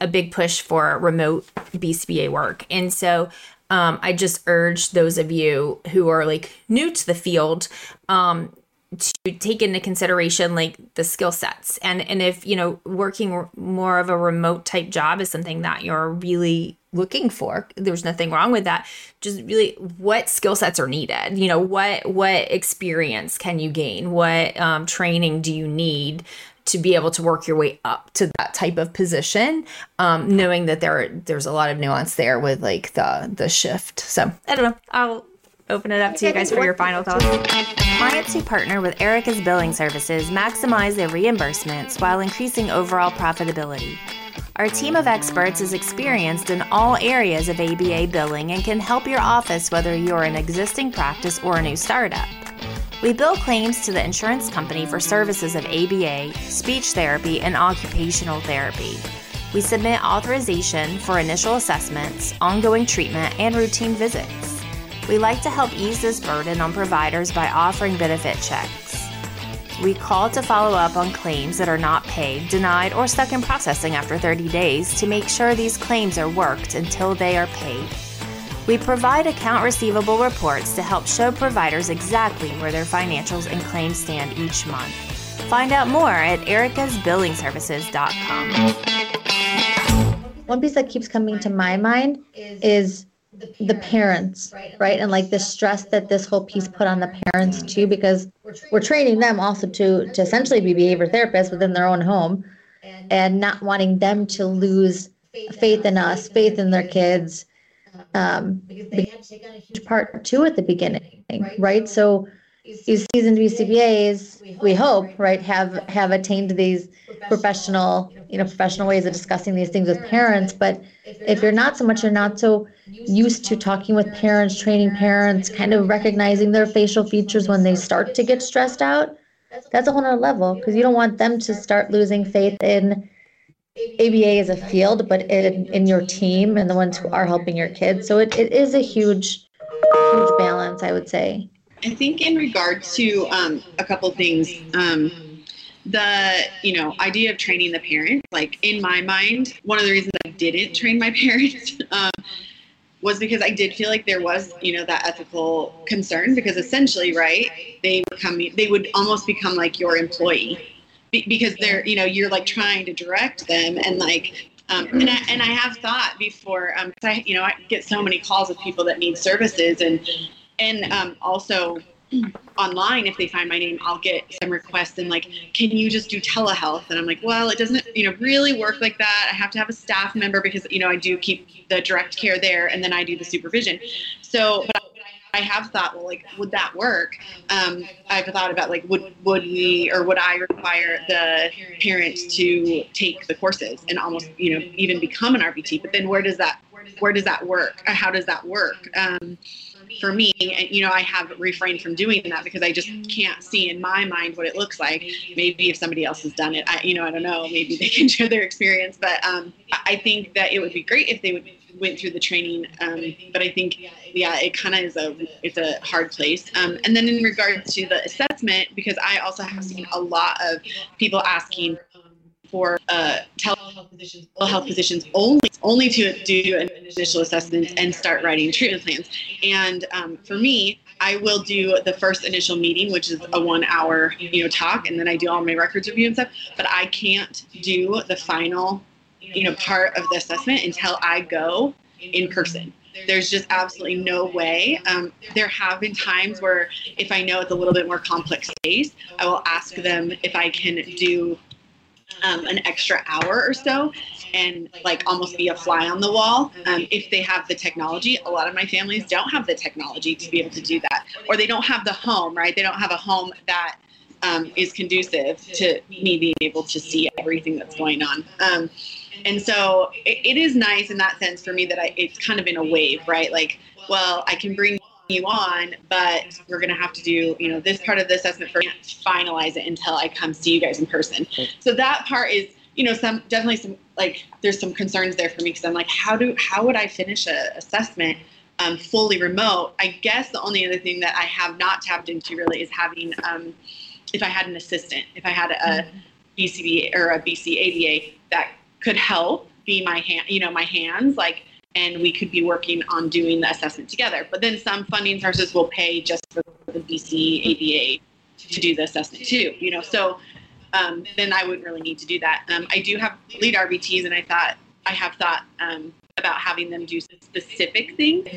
a big push for remote BCBA work. And so um, I just urge those of you who are like new to the field um, to take into consideration like the skill sets. And and if you know working more of a remote type job is something that you're really looking for there's nothing wrong with that. Just really what skill sets are needed? You know what what experience can you gain? What um, training do you need to be able to work your way up to that type of position, um, knowing that there there's a lot of nuance there with like the the shift. So I don't know. I'll open it up to you guys for your final thoughts. Clients who partner with Erica's billing services maximize their reimbursements while increasing overall profitability. Our team of experts is experienced in all areas of ABA billing and can help your office whether you're an existing practice or a new startup. We bill claims to the insurance company for services of ABA, speech therapy, and occupational therapy. We submit authorization for initial assessments, ongoing treatment, and routine visits. We like to help ease this burden on providers by offering benefit checks. We call to follow up on claims that are not paid, denied, or stuck in processing after 30 days to make sure these claims are worked until they are paid. We provide account receivable reports to help show providers exactly where their financials and claims stand each month. Find out more at ericasbillingservices.com. One piece that keeps coming to my mind is the parents, right? And like the stress that this whole piece put on the parents too, because we're training them also to to essentially be behavior therapists within their own home and not wanting them to lose faith in us, faith in their kids, um, because they had to take on a huge part too at the beginning, right? right? So these seasoned BCBAs, we hope, right, have have attained these professional, you know, professional ways of discussing these things with parents. But if you're not so much, you're not so used to talking with parents, training parents, kind of recognizing their facial features when they start to get stressed out. That's a whole other level because you don't want them to start losing faith in ABA is a field, but in, in your team and the ones who are helping your kids. So it, it is a huge, huge balance, I would say. I think in regards to um, a couple things, um, the you know idea of training the parent, like in my mind, one of the reasons I didn't train my parents um, was because I did feel like there was you know that ethical concern because essentially, right, they become they would almost become like your employee because they're you know you're like trying to direct them and like um, and I and I have thought before um, I you know I get so many calls of people that need services and and um, also online if they find my name i'll get some requests and like can you just do telehealth? And i'm like well it doesn't you know really work like that. I have to have a staff member because you know i do keep the direct care there and then i do the supervision. So but I have thought, well, like, would that work? Um, I've thought about like, would would we or would I require the parent to take the courses and almost, you know, even become an RBT? But then where does that where does that work? How does that work? Um, for me, and you know, I have refrained from doing that because I just can't see in my mind what it looks like. Maybe if somebody else has done it, I, you know, I don't know. Maybe they can share their experience, but um, I think that it would be great if they would went through the training. Um, but I think, yeah, it kind of is a it's a hard place. Um, and then in regard to the assessment, because I also have seen a lot of people asking for uh, telehealth positions, health positions only only to do an initial assessment and start writing treatment plans. And um, for me, I will do the first initial meeting, which is a one hour you know talk, and then I do all my records review and stuff. But I can't do the final you know part of the assessment until I go in person. There's just absolutely no way. Um, there have been times where if I know it's a little bit more complex case, I will ask them if I can do um, an extra hour or so and like almost be a fly on the wall um, if they have the technology. A lot of my families don't have the technology to be able to do that or they don't have the home right? They don't have a home that um, is conducive to me being able to see everything that's going on. Um, and so it, it is nice in that sense for me that I, it's kind of in a wave right? Like well i can bring you on, but we're going to have to do, you know, this part of the assessment first, finalize it until I come see you guys in person. So that part is, you know, some definitely some like there's some concerns there for me because I'm like, how do how would I finish a assessment um, fully remote? I guess the only other thing that I have not tapped into really is having um, if I had an assistant, if I had a BCB or a BCaBA that could help be my hand, you know, my hands like and we could be working on doing the assessment together. But then some funding sources will pay just for the BC ABA to do the assessment too, you know. So um, then I wouldn't really need to do that. Um, I do have lead RBTs, and I thought I have thought um, about having them do some specific things.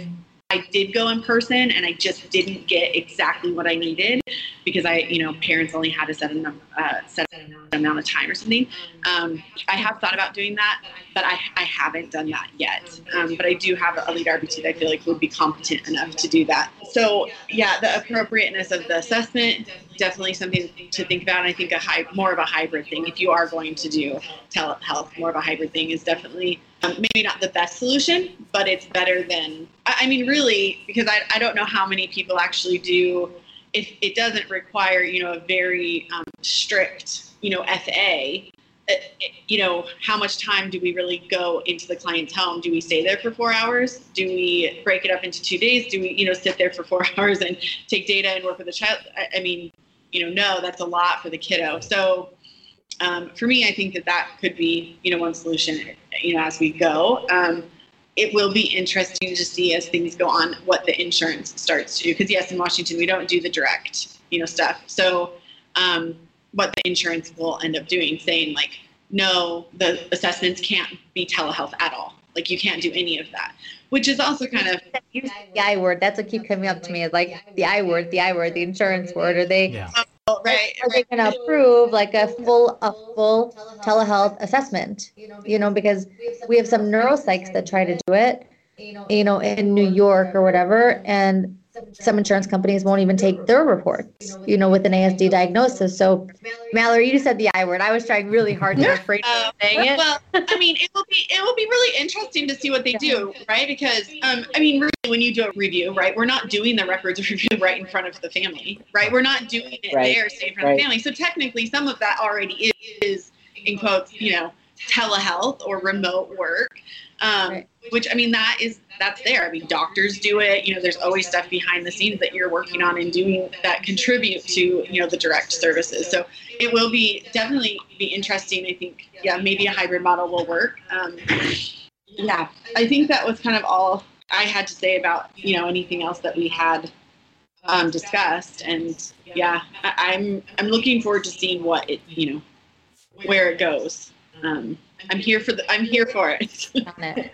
I did go in person, and I just didn't get exactly what I needed because I, you know, parents only had a set, uh, set amount of time or something. Um, I have thought about doing that, but I, I haven't done that yet. Um, but I do have a lead RBT that I feel like would be competent enough to do that. So yeah, the appropriateness of the assessment definitely something to think about. And I think a high, more of a hybrid thing. If you are going to do telehealth, more of a hybrid thing is definitely um, maybe not the best solution, but it's better than. I, I mean, really, because I, I don't know how many people actually do if it doesn't require, you know, a very um, strict, you know, FA, uh, you know, how much time do we really go into the client's home? Do we stay there for four hours? Do we break it up into two days? Do we, you know, sit there for four hours and take data and work with the child? I, I mean, you know, no, that's a lot for the kiddo. So um, for me, I think that that could be, you know, one solution, you know, as we go. Um, it will be interesting to see as things go on what the insurance starts to do. Because yes, in Washington we don't do the direct, you know, stuff. So um, what the insurance will end up doing, saying like, no, the assessments can't be telehealth at all. Like you can't do any of that, which is also kind of Use the I word. That's what keep coming up to me. Is like the I word, the I word, the insurance word. Are they? Yeah. right. Are they going to approve like a full a full telehealth assessment? You know, because we have some neuropsychs that try to do it. You know, in New York or whatever, and some insurance companies won't even take their reports, you know, with an ASD diagnosis. So, Mallory, you said the I word. I was trying really hard to refrain from saying it. Well, I mean, it will be it will be really interesting to see what they do, right? Because um, I mean, really, when you do a review, right, we're not doing the records review right in front of the family, right? We're not doing it Right. there, say in front of the family. So technically, some of that already is, in quotes, you know, telehealth or remote work. Um, Right. Which I mean, that is that's there. I mean, doctors do it. You know, there's always stuff behind the scenes that you're working on and doing that contribute to you know the direct services. So it will be definitely be interesting. I think yeah, maybe a hybrid model will work. Um, yeah, I think that was kind of all I had to say about you know anything else that we had um, discussed. And yeah, I, I'm I'm looking forward to seeing what it you know where it goes. Um, I'm here for the I'm here for it. on it.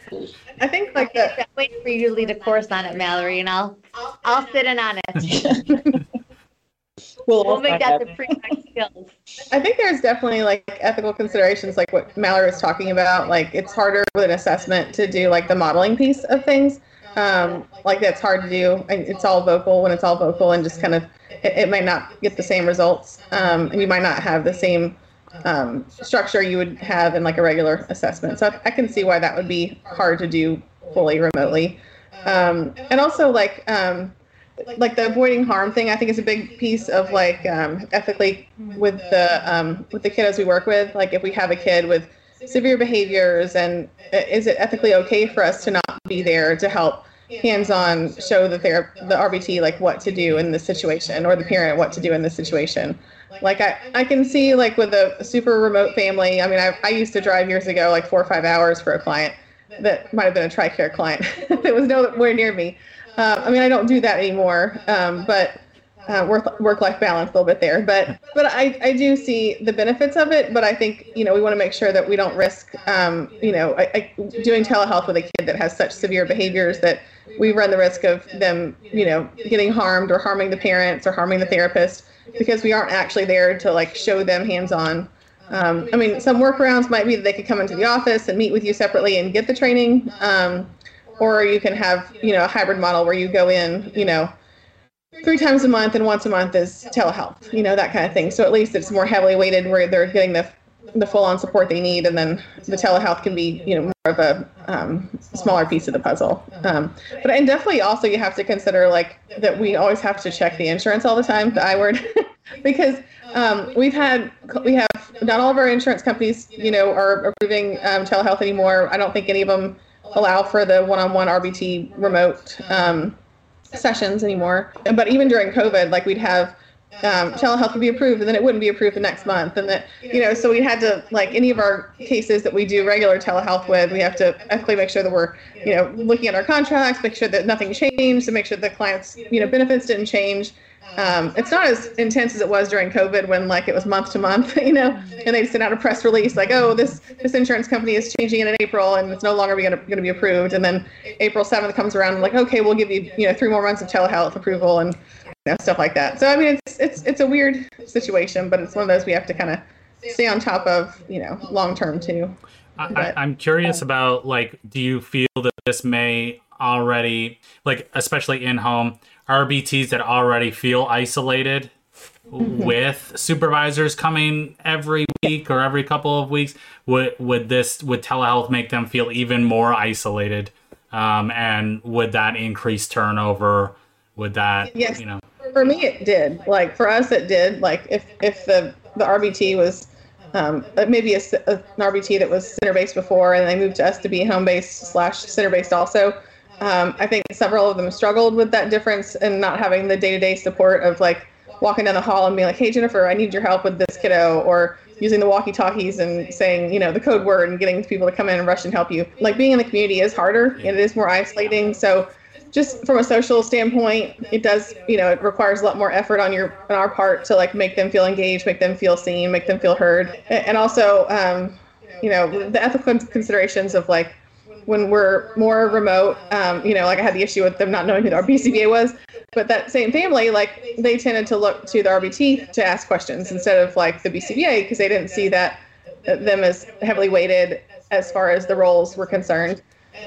I think like the I'm waiting for you to lead a course on it, Mallory, and I'll I'll sit in on it. We'll, We'll make find that the out. pre skills. I think there's definitely like ethical considerations, like what Mallory was talking about. Like it's harder with an assessment to do like the modeling piece of things. Um, like that's hard to do. And It's all vocal when it's all vocal, and just kind of it, it might not get the same results, um, and you might not have the same um, structure you would have in like a regular assessment. So I, can see why that would be hard to do fully remotely. Um, and also like um, like the avoiding harm thing, I think is a big piece of like um, ethically with the um, with the kiddos we work with. Like if we have a kid with severe behaviors, and uh, is it ethically okay for us to not be there to help hands-on show the ther- the RBT like what to do in this situation, or the parent what to do in this situation. Like I, I can see like with a super remote family. I mean, I, I used to drive years ago like four or five hours for a client that might have been a TRICARE client that was nowhere near me. Uh, I mean, I don't do that anymore, um, but uh, work work life balance a little bit there. But but I, I do see the benefits of it. But I think you know we want to make sure that we don't risk um, you know I, I, doing telehealth with a kid that has such severe behaviors that we run the risk of them you know getting harmed or harming the parents or harming the therapist because we aren't actually there to like show them hands on. Um, I mean, some workarounds might be that they could come into the office and meet with you separately and get the training. Um, or you can have, you know, a hybrid model where you go in, you know, three times a month and once a month is telehealth, you know, that kind of thing. So at least it's more heavily weighted where they're getting the the full on support they need, and then the telehealth can be, you know, more of a um, smaller piece of the puzzle. Um, but and definitely also you have to consider like that we always have to check the insurance all the time, the I word, because um, we've had we have not all of our insurance companies, you know, are approving um, telehealth anymore. I don't think any of them allow for the one-on-one RBT remote um, sessions anymore. But even during COVID, like we'd have um, telehealth would be approved and then it wouldn't be approved the next month. And that, you know, so we had to, like any of our cases that we do regular telehealth with, we have to ethically make sure that we're, you know, looking at our contracts, make sure that nothing changed, to make sure the clients, you know, benefits didn't change. Um, it's not as intense as it was during COVID when like it was month to month, you know, and they sent out a press release like, oh, this this insurance company is changing it in April and it's no longer going to be approved. And then April 7th comes around like, okay, we'll give you you know three more months of telehealth approval and know, stuff like that. So I mean, it's it's it's a weird situation, but it's one of those we have to kind of stay on top of, you know, long term too. But- I, I'm curious about like, do you feel that this may already, like, especially in home RBTs that already feel isolated with supervisors coming every week or every couple of weeks? Would would this would telehealth make them feel even more isolated? Um, and would that increase turnover? Would that, Yes. you know, For me, it did. Like for us, it did. Like if if the the RBT was um, uh, maybe a, a- an RBT that was center based before, and they moved to us to be home based slash center based also. Um, I think several of them struggled with that difference and not having the day to day support of like walking down the hall and being like, "Hey Jennifer, I need your help with this kiddo," or using the walkie talkies and saying, you know, the code word and getting people to come in and rush and help you. Like being in the community is harder and it is more isolating. So just from a social standpoint, it does, you know, it requires a lot more effort on your on our part to like make them feel engaged, make them feel seen, make them feel heard, and also, um, you know, the ethical considerations of like when we're more remote, um, you know, like I had the issue with them not knowing who the BCBA was, but that same family, like they tended to look to the RBT to ask questions instead of like the BCBA because they didn't see that them as heavily weighted as far as the roles were concerned.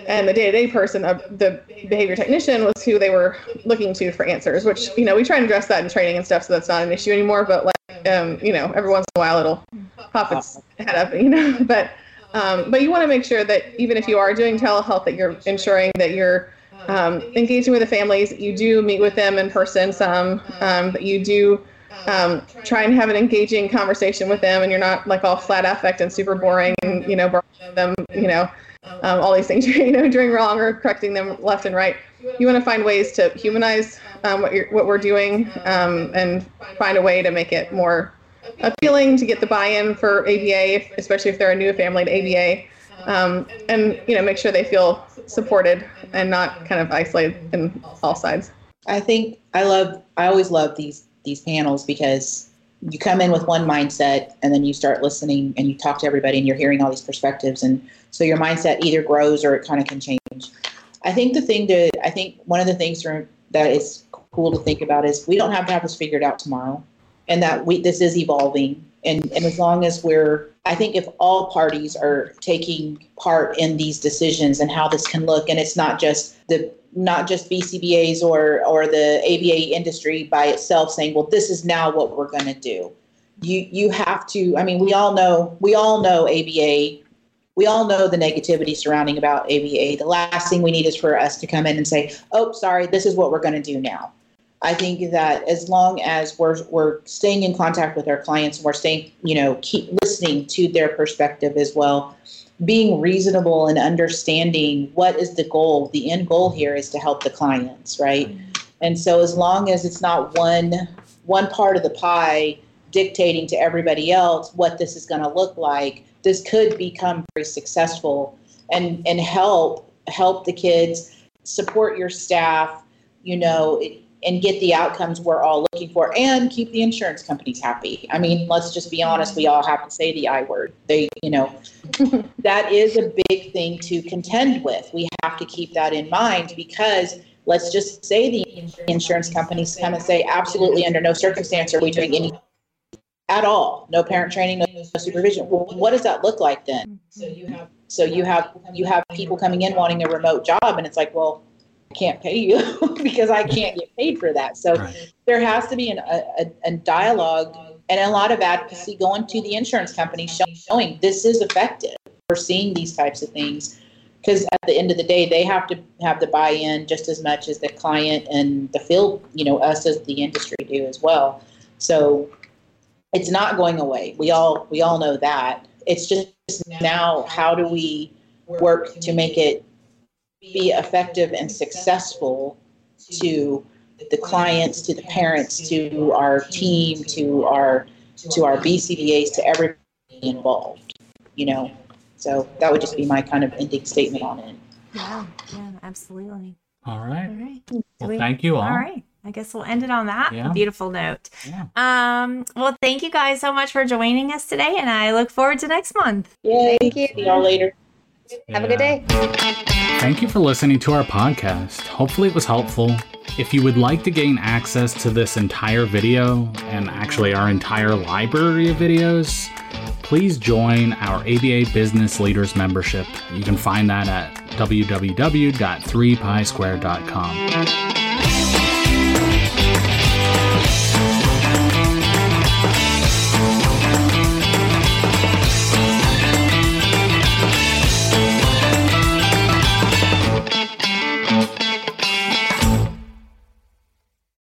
And the day-to-day person, the behavior technician, was who they were looking to for answers. Which you know we try and address that in training and stuff, so that's not an issue anymore. But like, um, you know, every once in a while it'll pop its head up, you know. But um, but you want to make sure that even if you are doing telehealth, that you're ensuring that you're um, engaging with the families. You do meet with them in person some. Um, that you do um, try and have an engaging conversation with them, and you're not like all flat affect and super boring, and you know, them, you know, um, all these things you know doing wrong or correcting them left and right. You want to find ways to humanize um, what you're what we're doing um, and find a way to make it more appealing to get the buy-in for ABA, especially if they're a new family to ABA, um, and you know make sure they feel supported and not kind of isolated in all sides. I think I love I always love these these panels because you come in with one mindset and then you start listening and you talk to everybody and you're hearing all these perspectives and so your mindset either grows or it kind of can change. I think the thing to I think one of the things that is cool to think about is we don't have to have this figured out tomorrow. and that we this is evolving. And and as long as we're I think if all parties are taking part in these decisions and how this can look, and it's not just the not just BCBAs or or the ABA industry by itself saying, well, this is now what we're going to do. You you have to. I mean, we all know we all know ABA. We all know the negativity surrounding about ABA. The last thing we need is for us to come in and say, "Oh, sorry, this is what we're going to do now." I think that as long as we're we're staying in contact with our clients, we're staying, you know, keep listening to their perspective as well, being reasonable and understanding what is the goal. The end goal here is to help the clients, right? And so as long as it's not one one part of the pie dictating to everybody else what this is going to look like, this could become very successful and and help help the kids, support your staff, you know, it, and get the outcomes we're all looking for and keep the insurance companies happy. I mean, let's just be honest, we all have to say the I word. They, you know, that is a big thing to contend with. We have to keep that in mind because let's just say the insurance companies come and say, absolutely under no circumstance are we doing any at all. No parent training, no supervision. Well, what does that look like then? Mm-hmm. So you have so you have you have people coming in wanting a remote job and it's like, well, can't pay you because I can't get paid for that. So right. there has to be an, a, a dialogue and a lot of advocacy going to the insurance company showing this is effective. We're seeing these types of things because at the end of the day, they have to have the buy-in just as much as the client and the field, you know, us as the industry do as well. So it's not going away. We all we all know that. It's just now how do we work to make it be effective and successful to the clients, to the parents, to our team, to our to our BCBAs, to everybody involved. You know, so that would just be my kind of ending statement on it. Yeah, yeah, absolutely. All right. All right. Well, we, thank you all. All right. I guess we'll end it on that yeah. beautiful note. Yeah. Um, well, thank you guys so much for joining us today, and I look forward to next month. Yay. Thank you. See y'all later. Have a good day. Thank you for listening to our podcast. Hopefully, it was helpful. If you would like to gain access to this entire video and actually our entire library of videos, please join our ABA Business Leaders membership. You can find that at www.3piesquared.com.